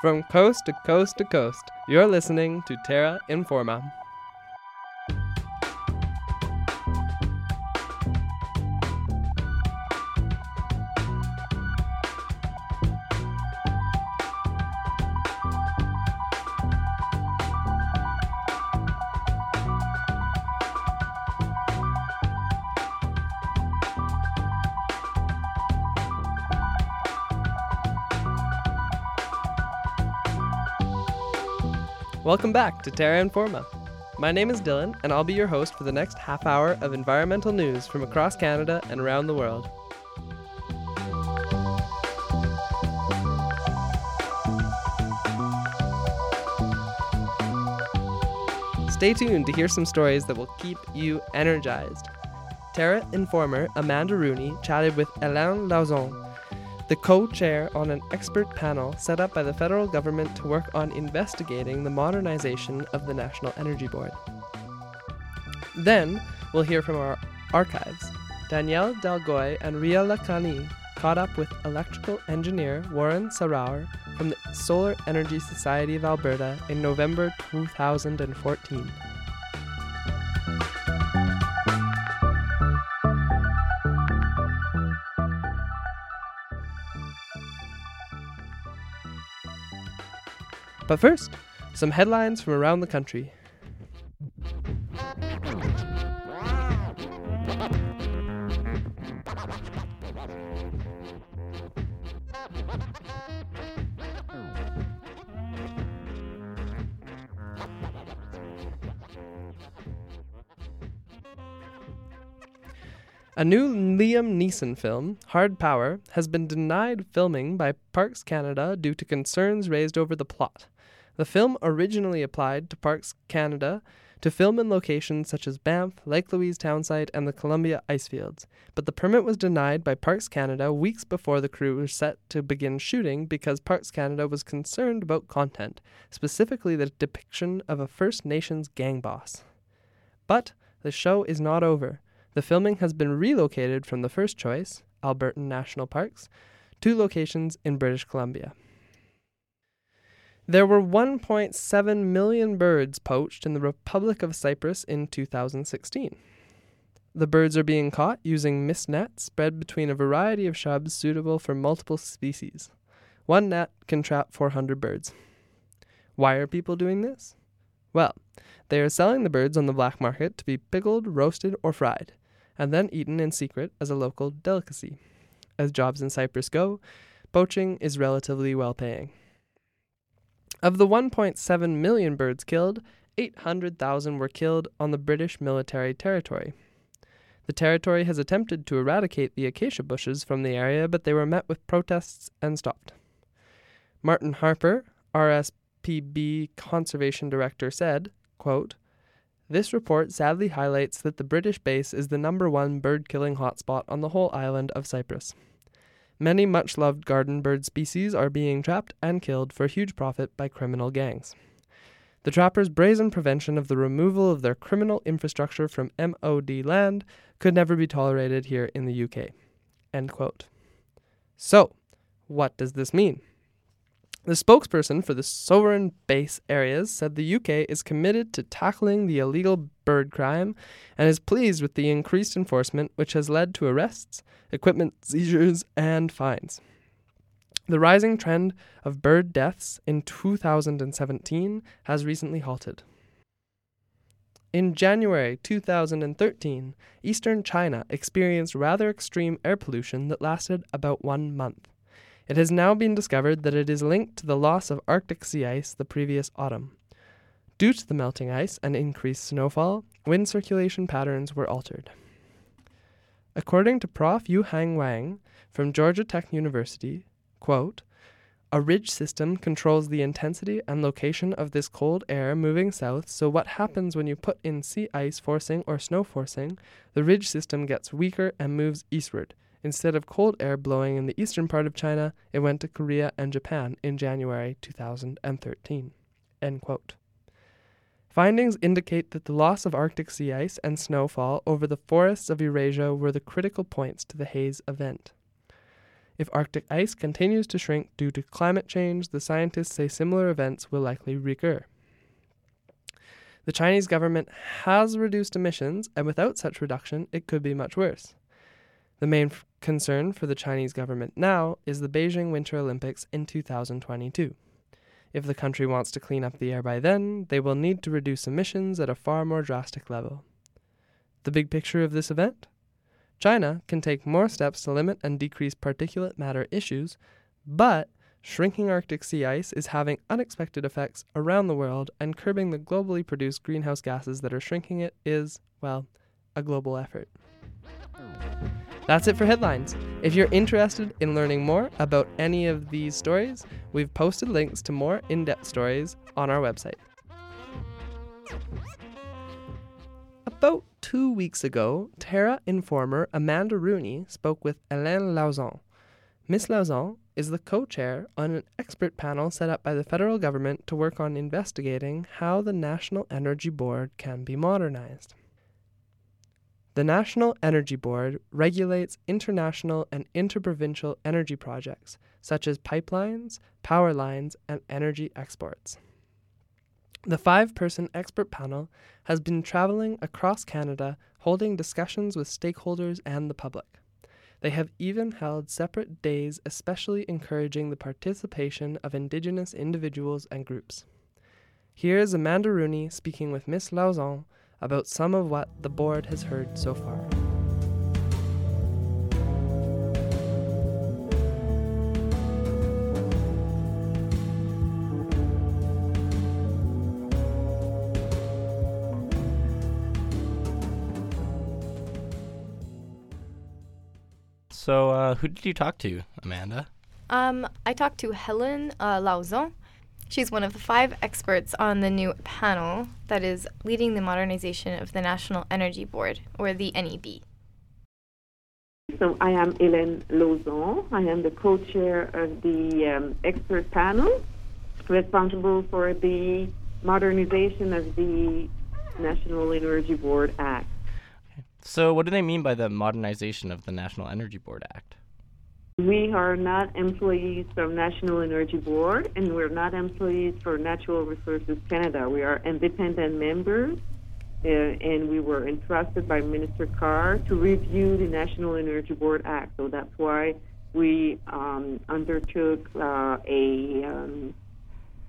From coast to coast to coast, you're listening to Terra Informa. Welcome back to Terra Informa. My name is Dylan, and I'll be your host for the next half hour of environmental news from across Canada and around the world. Stay tuned to hear some stories that will keep you energized. Terra Informer Amanda Rooney chatted with Hélène Lauzon, the co chair on an expert panel set up by the federal government to work on investigating the modernization of the National Energy Board. Then, we'll hear from our archives. Danielle Dolgoy and Ria Lakani caught up with electrical engineer Warren Saraur from the Solar Energy Society of Alberta in November 2014. But first, some headlines from around the country. A new Liam Neeson film, Hard Powder, has been denied filming by Parks Canada due to concerns raised over the plot. The film originally applied to Parks Canada to film in locations such as Banff, Lake Louise Townsite, and the Columbia Icefields, but the permit was denied by Parks Canada weeks before the crew was set to begin shooting because Parks Canada was concerned about content, specifically the depiction of a First Nations gang boss. But the show is not over. The filming has been relocated from the first choice, Albertan National Parks, to locations in British Columbia. There were 1.7 million birds poached in the Republic of Cyprus in 2016. The birds are being caught using mist nets spread between a variety of shrubs suitable for multiple species. One net can trap 400 birds. Why are people doing this? Well, they are selling the birds on the black market to be pickled, roasted, or fried, and then eaten in secret as a local delicacy. As jobs in Cyprus go, poaching is relatively well paying. Of the 1.7 million birds killed, 800,000 were killed on the British military territory. The territory has attempted to eradicate the acacia bushes from the area, but they were met with protests and stopped. Martin Harper, RSPB Conservation Director, said, quote, This report sadly highlights that the British base is the number one bird killing hotspot on the whole island of Cyprus. Many much loved garden bird species are being trapped and killed for huge profit by criminal gangs. The trappers' brazen prevention of the removal of their criminal infrastructure from MOD land could never be tolerated here in the UK. So, what does this mean? The spokesperson for the sovereign base areas said the UK is committed to tackling the illegal bird crime and is pleased with the increased enforcement, which has led to arrests, equipment seizures, and fines. The rising trend of bird deaths in 2017 has recently halted. In January 2013, eastern China experienced rather extreme air pollution that lasted about one month. It has now been discovered that it is linked to the loss of Arctic sea ice the previous autumn. Due to the melting ice and increased snowfall, wind circulation patterns were altered. According to Prof. Yu Hang Wang from Georgia Tech University, quote, a ridge system controls the intensity and location of this cold air moving south, so what happens when you put in sea ice forcing or snow forcing, the ridge system gets weaker and moves eastward. Instead of cold air blowing in the eastern part of China, it went to Korea and Japan in January 2013. End quote. Findings indicate that the loss of Arctic sea ice and snowfall over the forests of Eurasia were the critical points to the haze event. If Arctic ice continues to shrink due to climate change, the scientists say similar events will likely recur. The Chinese government has reduced emissions, and without such reduction, it could be much worse. The main f- concern for the Chinese government now is the Beijing Winter Olympics in 2022. If the country wants to clean up the air by then, they will need to reduce emissions at a far more drastic level. The big picture of this event? China can take more steps to limit and decrease particulate matter issues, but shrinking Arctic sea ice is having unexpected effects around the world, and curbing the globally produced greenhouse gases that are shrinking it is, well, a global effort. That's it for headlines. If you're interested in learning more about any of these stories, we've posted links to more in depth stories on our website. About two weeks ago, Terra informer Amanda Rooney spoke with Hélène Lauzon. Miss Lauzon is the co chair on an expert panel set up by the federal government to work on investigating how the National Energy Board can be modernized. The National Energy Board regulates international and interprovincial energy projects, such as pipelines, power lines, and energy exports. The five person expert panel has been traveling across Canada holding discussions with stakeholders and the public. They have even held separate days, especially encouraging the participation of Indigenous individuals and groups. Here is Amanda Rooney speaking with Miss Lauzon about some of what the board has heard so far. So, uh, who did you talk to, Amanda? Um, I talked to Helen uh, Lauzon. She's one of the five experts on the new panel that is leading the modernization of the National Energy Board, or the NEB. So I am Hélène Lauzon. I am the co-chair of the um, expert panel responsible for the modernization of the National Energy Board Act. So, what do they mean by the modernization of the National Energy Board Act? We are not employees from National Energy Board, and we're not employees for Natural Resources Canada. We are independent members, uh, and we were entrusted by Minister Carr to review the National Energy Board Act. So that's why we um, undertook uh, a um,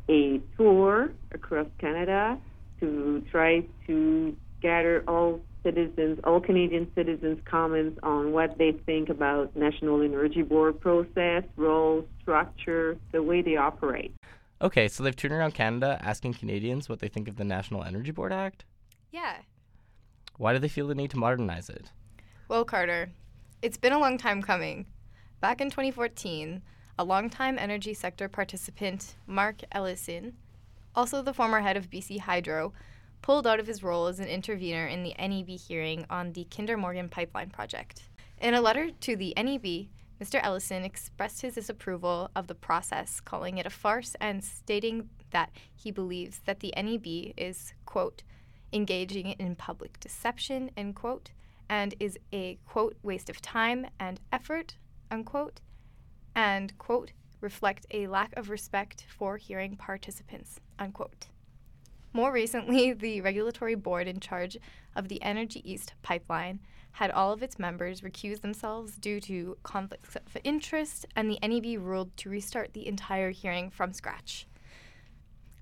a tour across Canada to try to gather all citizens, all Canadian citizens' comments on what they think about National Energy Board process, role, structure, the way they operate. Okay, so they've turned around Canada asking Canadians what they think of the National Energy Board Act? Yeah. Why do they feel the need to modernize it? Well, Carter, it's been a long time coming. Back in 2014, a longtime energy sector participant, Marc Eliesen, also the former head of BC Hydro, pulled out of his role as an intervener in the NEB hearing on the Kinder Morgan pipeline project. In a letter to the NEB, Mr. Eliesen expressed his disapproval of the process, calling it a farce and stating that he believes that the NEB is, quote, engaging in public deception, end quote, and is a, quote, waste of time and effort, unquote, and, quote, reflect a lack of respect for hearing participants, unquote. More recently, the regulatory board in charge of the Energy East pipeline had all of its members recuse themselves due to conflicts of interest, and the NEB ruled to restart the entire hearing from scratch.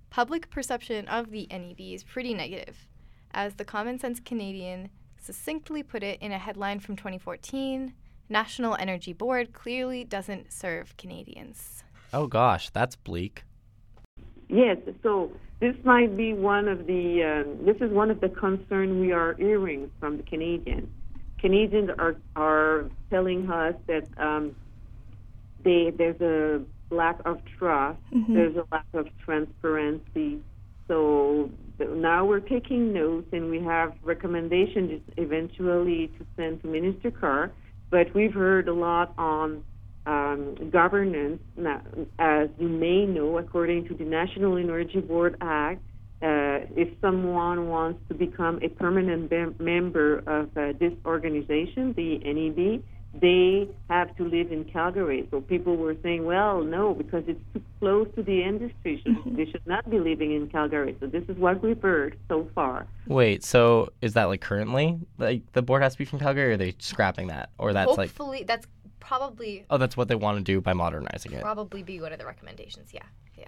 Public perception of the NEB is pretty negative, as the Common Sense Canadian succinctly put it in a headline from 2014 National Energy Board clearly doesn't serve Canadians. Oh gosh, that's bleak. Yes, so this might be one of the uh, this is one of the concerns we are hearing from the Canadians. Canadians are are telling us that um, they there's a lack of trust, mm-hmm. there's a lack of transparency. So now we're taking notes and we have recommendations eventually to send to Minister Carr. But we've heard a lot on um, governance, as you may know, according to the National Energy Board Act, uh, if someone wants to become a permanent be- member of uh, this organization, the NEB, they have to live in Calgary. So people were saying, well, no, because it's too close to the industry. Should, Mm-hmm. They should not be living in Calgary. So this is what we've heard so far. Wait, so is that like currently? Like the board has to be from Calgary, or are they scrapping that? Or that's like, Hopefully, that's probably oh, that's what they want to do by modernizing it. probably be one of the recommendations. Yeah, yeah.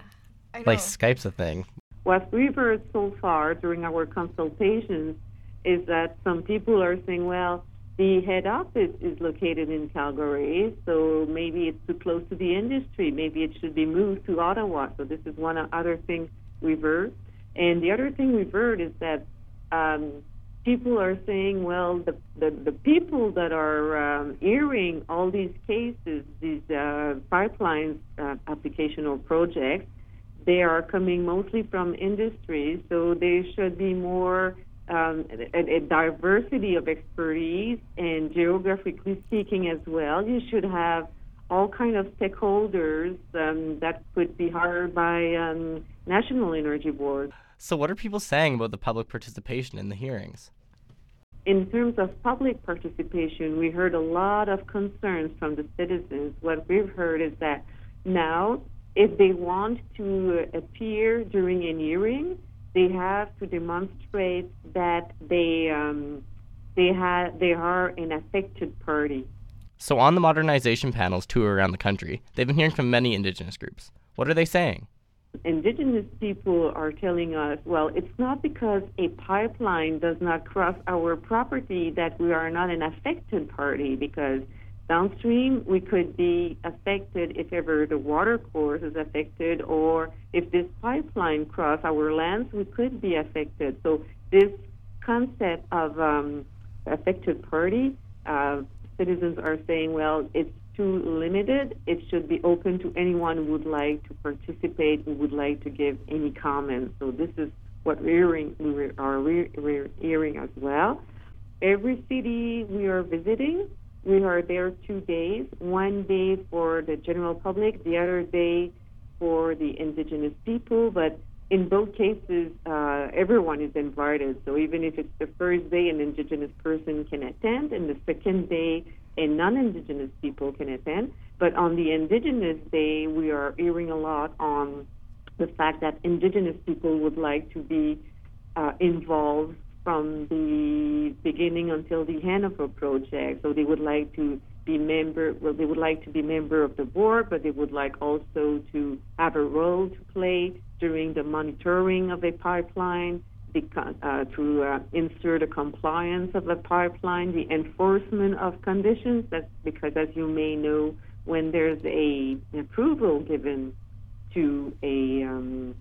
I know. Like Skype's a thing. What we've heard so far during our consultations is that some people are saying, well, the head office is located in Calgary, so maybe it's too close to the industry. Maybe it should be moved to Ottawa. So this is one other thing we've heard. And the other thing we've heard is that um, people are saying, well, the, the, the people that are um, hearing all these cases, these uh, pipelines uh, application or projects, they are coming mostly from industry, so there should be more um, a, a diversity of expertise and geographically speaking as well. You should have all kind of stakeholders um, that could be hired by um, national energy boards. So what are people saying about the public participation in the hearings? In terms of public participation, we heard a lot of concerns from the citizens. What we've heard is that now, if they want to appear during an hearing, they have to demonstrate that they um, they have they are an affected party. So on the modernization panels tour around the country, they've been hearing from many indigenous groups. What are they saying? Indigenous people are telling us, well, it's not because a pipeline does not cross our property that we are not an affected party, because downstream we could be affected if ever the water course is affected, or if this pipeline cross our lands, we could be affected. So this concept of um, affected party, uh, citizens are saying, well, it's too limited. It should be open to anyone who would like to participate, who would like to give any comments. So this is what we're hearing, we are we're hearing as well. Every city we are visiting, we are there two days. One day for the general public, the other day for the indigenous people. But in both cases, uh, everyone is invited. So even if it's the first day, an indigenous person can attend, and the second day, a non-indigenous people can attend. But on the indigenous day, we are hearing a lot on the fact that indigenous people would like to be uh, involved from the beginning until the end of a project. So they would like to be member. Well, they would like to be member of the board, but they would like also to have a role to play during the monitoring of a pipeline, uh, to uh, ensure the compliance of the pipeline, the enforcement of conditions. That's because, as you may know, when there's a approval given to a um,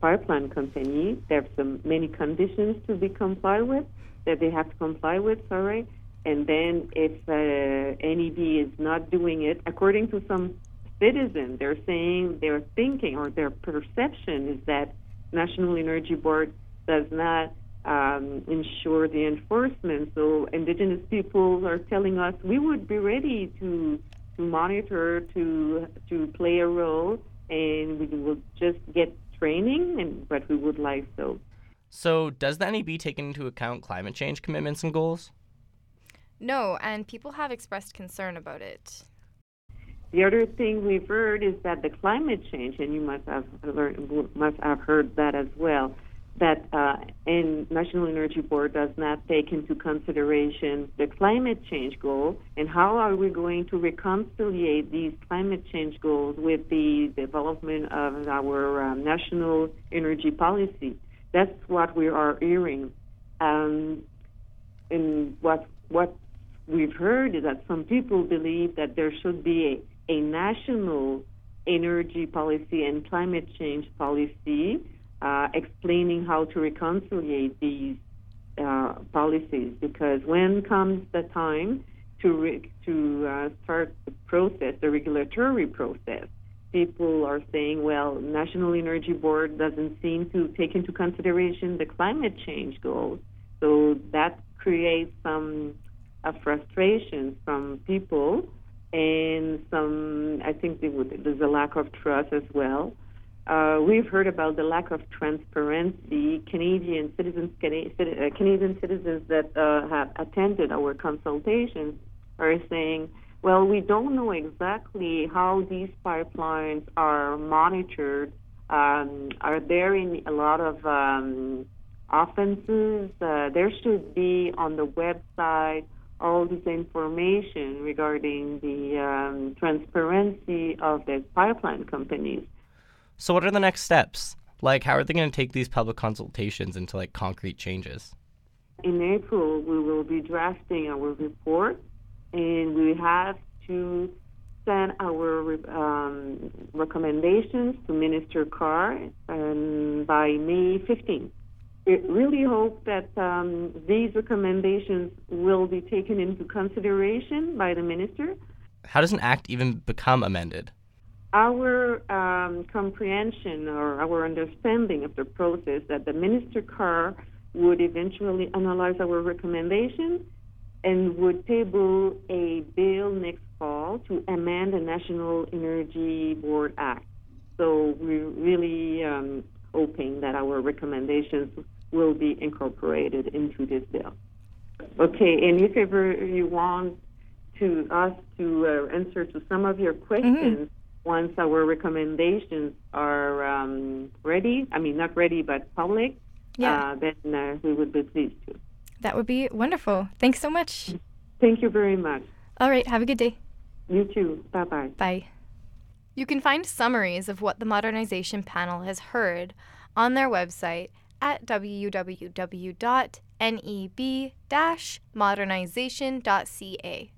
pipeline company, there's some many conditions to be complied with that they have to comply with. Sorry, and then if uh, NEB is not doing it according to some citizens, they're saying they're thinking or their perception is that National Energy Board does not um, ensure the enforcement. So indigenous people are telling us we would be ready to to monitor, to to play a role, and we will just get training, and but we would like so. So does the NEB take into account climate change commitments and goals? No, and people have expressed concern about it. The other thing we've heard is that the climate change, and you must have learned, must have heard that as well, that uh, and National Energy Board does not take into consideration the climate change goal, and how are we going to reconciliate these climate change goals with the development of our um, national energy policy? That's what we are hearing, um, and what what we've heard is that some people believe that there should be a, a national energy policy and climate change policy uh, explaining how to reconcile these uh, policies. Because when comes the time to re- to uh, start the process, the regulatory process, people are saying, well, National Energy Board doesn't seem to take into consideration the climate change goals. So that creates some uh, frustration from people and some, I think there's a lack of trust as well. Uh, we've heard about the lack of transparency. Canadian citizens, Canadian citizens that uh, have attended our consultations are saying, well, we don't know exactly how these pipelines are monitored. Um, are there in a lot of um, offenses? Uh, there should be on the website all this information regarding the um, transparency of the pipeline companies. So, what are the next steps? Like, how are they going to take these public consultations into like concrete changes? In April, we will be drafting our report, and we have to send our um, recommendations to Minister Carr um, by May 15th. We really hope that um, these recommendations will be taken into consideration by the minister. How does an act even become amended? Our um, comprehension or our understanding of the process that the Minister Carr would eventually analyze our recommendations and would table a bill next fall to amend the National Energy Board Act. So we're really um, hoping that our recommendations will be incorporated into this bill. Okay, and if ever you want to us to uh, answer to some of your questions mm-hmm. Once our recommendations are um, ready, I mean not ready but public, yeah. Uh, then uh, we would be pleased to. That would be wonderful. Thanks so much. Thank you very much. All right, have a good day. You too. Bye bye. Bye. You can find summaries of what the modernization panel has heard on their website at www.neb-modernization.ca.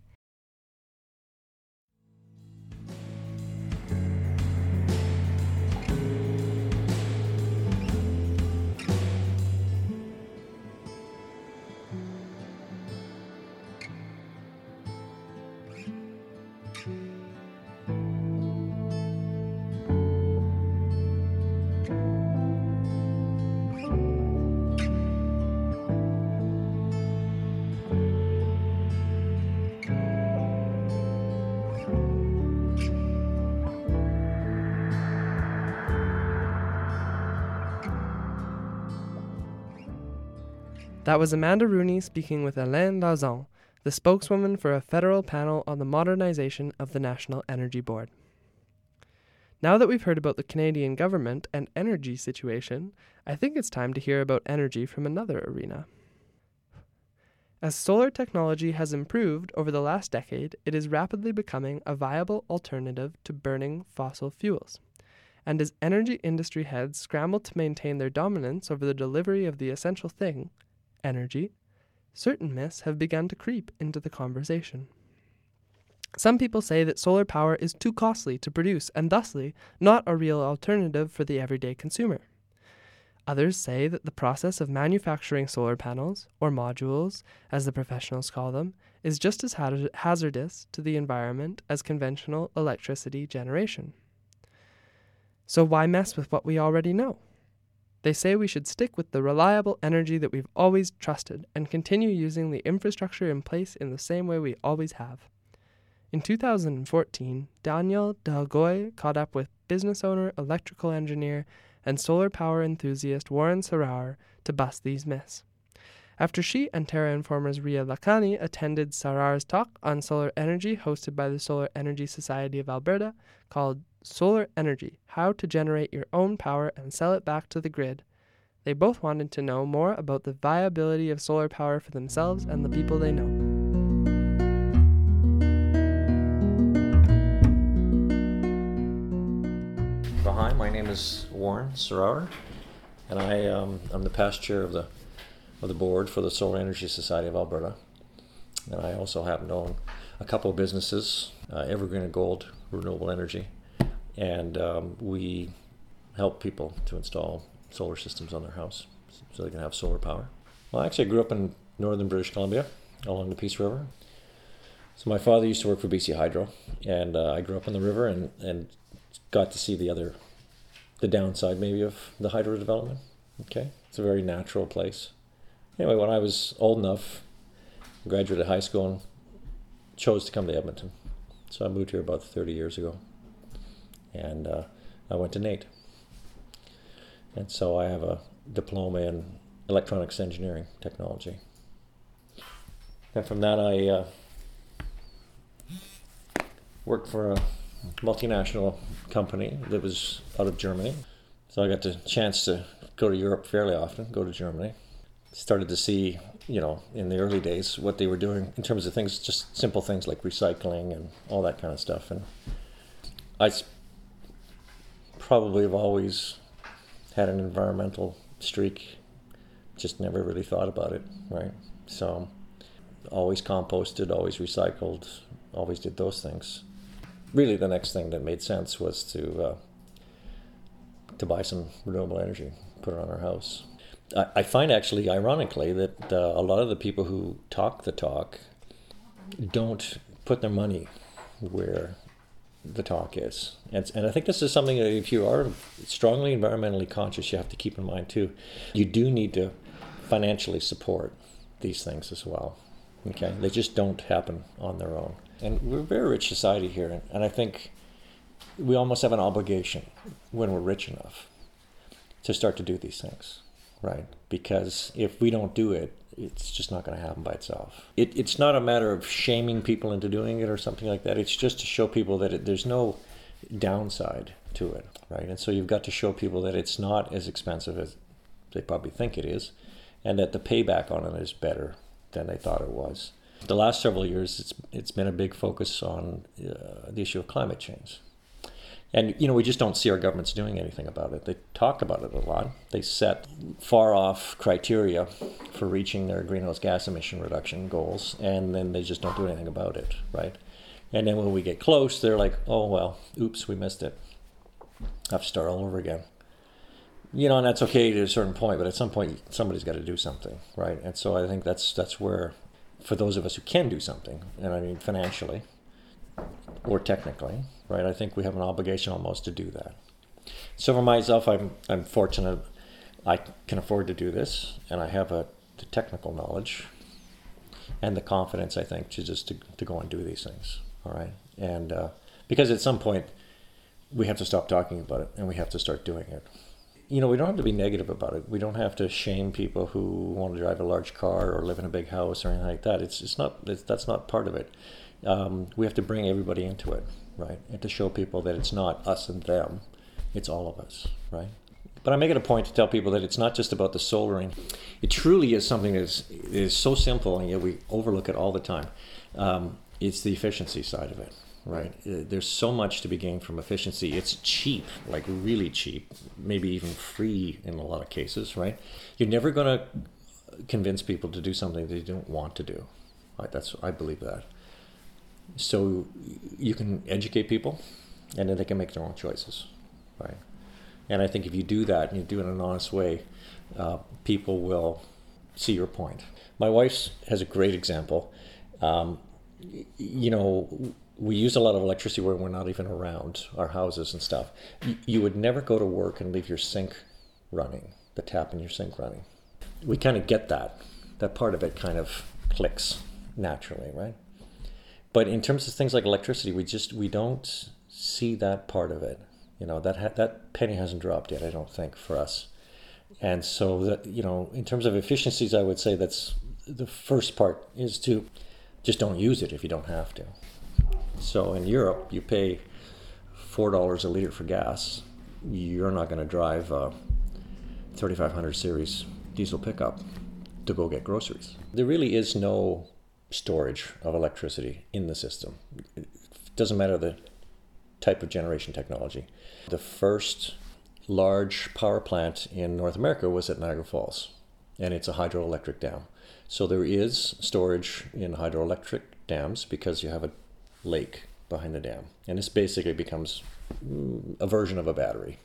That was Amanda Rooney speaking with Hélène Lauzon, the spokeswoman for a federal panel on the modernization of the National Energy Board. Now that we've heard about the Canadian government and energy situation, I think it's time to hear about energy from another arena. As solar technology has improved over the last decade, it is rapidly becoming a viable alternative to burning fossil fuels. And as energy industry heads scramble to maintain their dominance over the delivery of the essential thing, energy, certain myths have begun to creep into the conversation. Some people say that solar power is too costly to produce and thusly not a real alternative for the everyday consumer. Others say that the process of manufacturing solar panels, or modules, as the professionals call them, is just as hazardous to the environment as conventional electricity generation. So, why mess with what we already know? They say we should stick with the reliable energy that we've always trusted and continue using the infrastructure in place in the same way we always have. In 2014, Danielle Dolgoy caught up with business owner, electrical engineer, and solar power enthusiast Warren Sarar to bust these myths. After she and Terra Informer's Ria Lakani attended Sarar's talk on solar energy hosted by the Solar Energy Society of Alberta called Solar Energy How to Generate Your Own Power and Sell It Back to the Grid. They both wanted to know more about the viability of solar power for themselves and the people they know. Hi, my name is Warren Sarar, and I um, I'm the past chair of the of the board for the Solar Energy Society of Alberta, and I also happen to own a couple of businesses, uh, Evergreen and Gold Renewable Energy, and um, we help people to install solar systems on their house so they can have solar power. Well, I actually, I grew up in northern British Columbia along the Peace River. So my father used to work for BC Hydro, and uh, I grew up on the river and, and got to see the other, the downside maybe of the hydro development. Okay, it's a very natural place. Anyway, when I was old enough, graduated high school and chose to come to Edmonton. So I moved here about 30 years ago and uh, I went to NAIT. And so I have a diploma in electronics engineering technology. And from that, I uh, worked for a multinational company that was out of Germany. So I got the chance to go to Europe fairly often, go to Germany. Started to see, you know, in the early days what they were doing in terms of things, just simple things like recycling and all that kind of stuff. And I probably have always had an environmental streak, just never really thought about it, right? So always composted, always recycled, always did those things. Really, the next thing that made sense was to uh, to buy some renewable energy, put it on our house. I, I find actually, ironically, that uh, a lot of the people who talk the talk don't put their money where the talk is. And, and I think this is something that if you are strongly environmentally conscious, you have to keep in mind too. You do need to financially support these things as well. Okay, they just don't happen on their own. And we're a very rich society here, and I think we almost have an obligation when we're rich enough to start to do these things, right? Because if we don't do it, it's just not going to happen by itself. It, it's not a matter of shaming people into doing it or something like that. It's just to show people that it, there's no downside to it, right? And so you've got to show people that it's not as expensive as they probably think it is, and that the payback on it is better than they thought it was. The last several years, it's it's been a big focus on uh, the issue of climate change, and you know we just don't see our governments doing anything about it. They talk about it a lot. They set far off criteria for reaching their greenhouse gas emission reduction goals, and then they just don't do anything about it, right? And then when we get close, they're like, "Oh well, oops, we missed it. have to start all over again." You know, and that's okay to a certain point, but at some point somebody's got to do something, right? And so I think that's that's where for those of us who can do something, and I mean financially or technically, right? I think we have an obligation almost to do that. So for myself, I'm I'm fortunate. I can afford to do this, and I have a the technical knowledge and the confidence, I think, to just to, to go and do these things. All right, and uh, because at some point we have to stop talking about it and we have to start doing it you know, we don't have to be negative about it. We don't have to shame people who want to drive a large car or live in a big house or anything like that. It's it's not it's, that's not part of it. Um, we have to bring everybody into it, right, and to show people that it's not us and them, it's all of us, right. But I make it a point to tell people that it's not just about the solaring. It truly is something that is, is so simple, and yet we overlook it all the time. Um, it's the efficiency side of it, right? Uh, There's so much to be gained from efficiency. It's cheap, like really cheap, maybe even free in a lot of cases, right? You're never going to convince people to do something they don't want to do. Right? That's I believe that. So you can educate people, and then they can make their own choices, right? And I think if you do that and you do it in an honest way, uh, people will see your point. My wife has a great example. Um, you know, we use a lot of electricity when we're not even around our houses and stuff. You would never go to work and leave your sink running, the tap in your sink running. We kind of get that. That part of it kind of clicks naturally, right? But in terms of things like electricity, we just we don't see that part of it. You know that ha- that penny hasn't dropped yet. I don't think for us. And so that you know, in terms of efficiencies, I would say that's the first part is to just don't use it if you don't have to. So in Europe, you pay four dollars a liter for gas. You're not going to drive a 3500 series diesel pickup to go get groceries. There really is no storage of electricity in the system. It doesn't matter the type of generation technology. The first large power plant in North America was at Niagara Falls, and it's a hydroelectric dam. So there is storage in hydroelectric dams because you have a lake behind the dam, and this basically becomes mm, a version of a battery.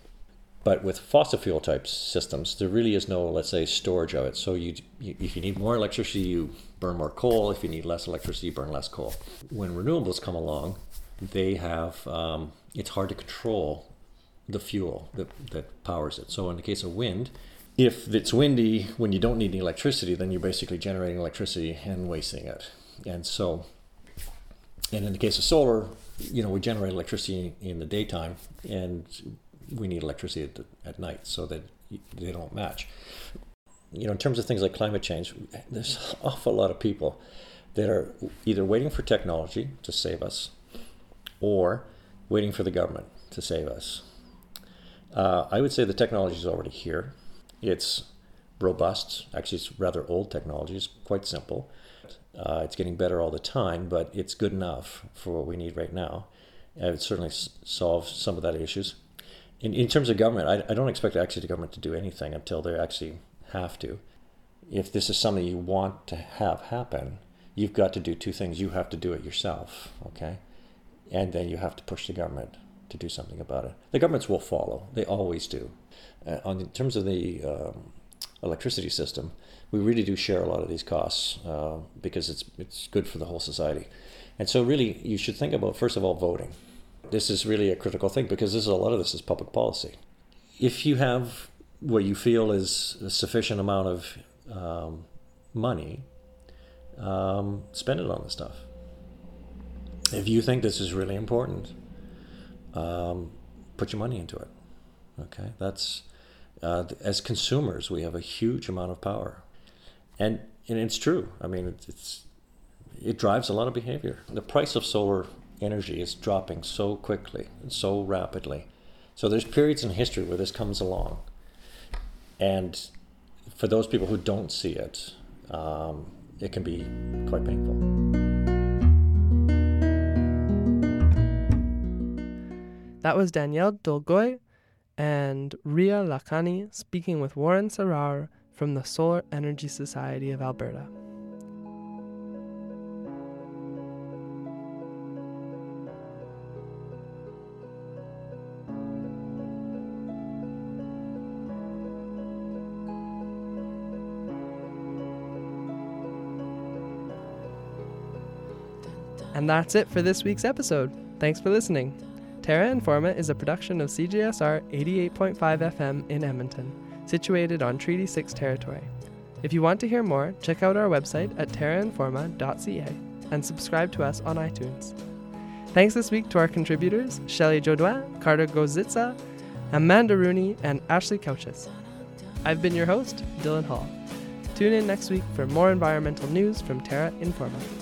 But with fossil fuel type systems, there really is no, let's say, storage of it. So you, if you need more electricity, you burn more coal. If you need less electricity, you burn less coal. When renewables come along, they have um, it's hard to control the fuel that, that powers it. So in the case of wind, if it's windy when you don't need electricity, then you're basically generating electricity and wasting it. And so, and in the case of solar, you know, we generate electricity in the daytime and we need electricity at, at night so that they don't match. You know, in terms of things like climate change, there's an awful lot of people that are either waiting for technology to save us or waiting for the government to save us. Uh, I would say the technology is already here. It's robust. Actually, it's rather old technology. It's quite simple. Uh, it's getting better all the time, but it's good enough for what we need right now. And it certainly s- solve some of that issues. In, in terms of government, I, I don't expect actually the government to do anything until they actually have to. If this is something you want to have happen, you've got to do two things. You have to do it yourself, okay? And then you have to push the government to do something about it. The governments will follow. They always do. Uh, on in terms of the um, electricity system, we really do share a lot of these costs uh, because it's it's good for the whole society. And so, really, you should think about first of all voting. This is really a critical thing because this is a lot of this is public policy. If you have what you feel is a sufficient amount of um, money, um, spend it on this stuff. If you think this is really important, um, put your money into it. Okay, that's uh, as consumers we have a huge amount of power, and and it's true. I mean, it's, it's it drives a lot of behavior. The price of solar energy is dropping so quickly and so rapidly. So there's periods in history where this comes along, and for those people who don't see it, um, it can be quite painful. That was Danielle Dolgoy and Ria Lakani speaking with Warren Sarar from the Solar Energy Society of Alberta. And that's it for this week's episode. Thanks for listening. Terra Informa is a production of CJSR 88.5 FM in Edmonton, situated on Treaty 6 territory. If you want to hear more, check out our website at terrainforma.ca and subscribe to us on iTunes. Thanks this week to our contributors Shelley Jodoin, Carter Gozitza, Amanda Rooney, and Ashley Couches. I've been your host, Dylan Hall. Tune in next week for more environmental news from Terra Informa.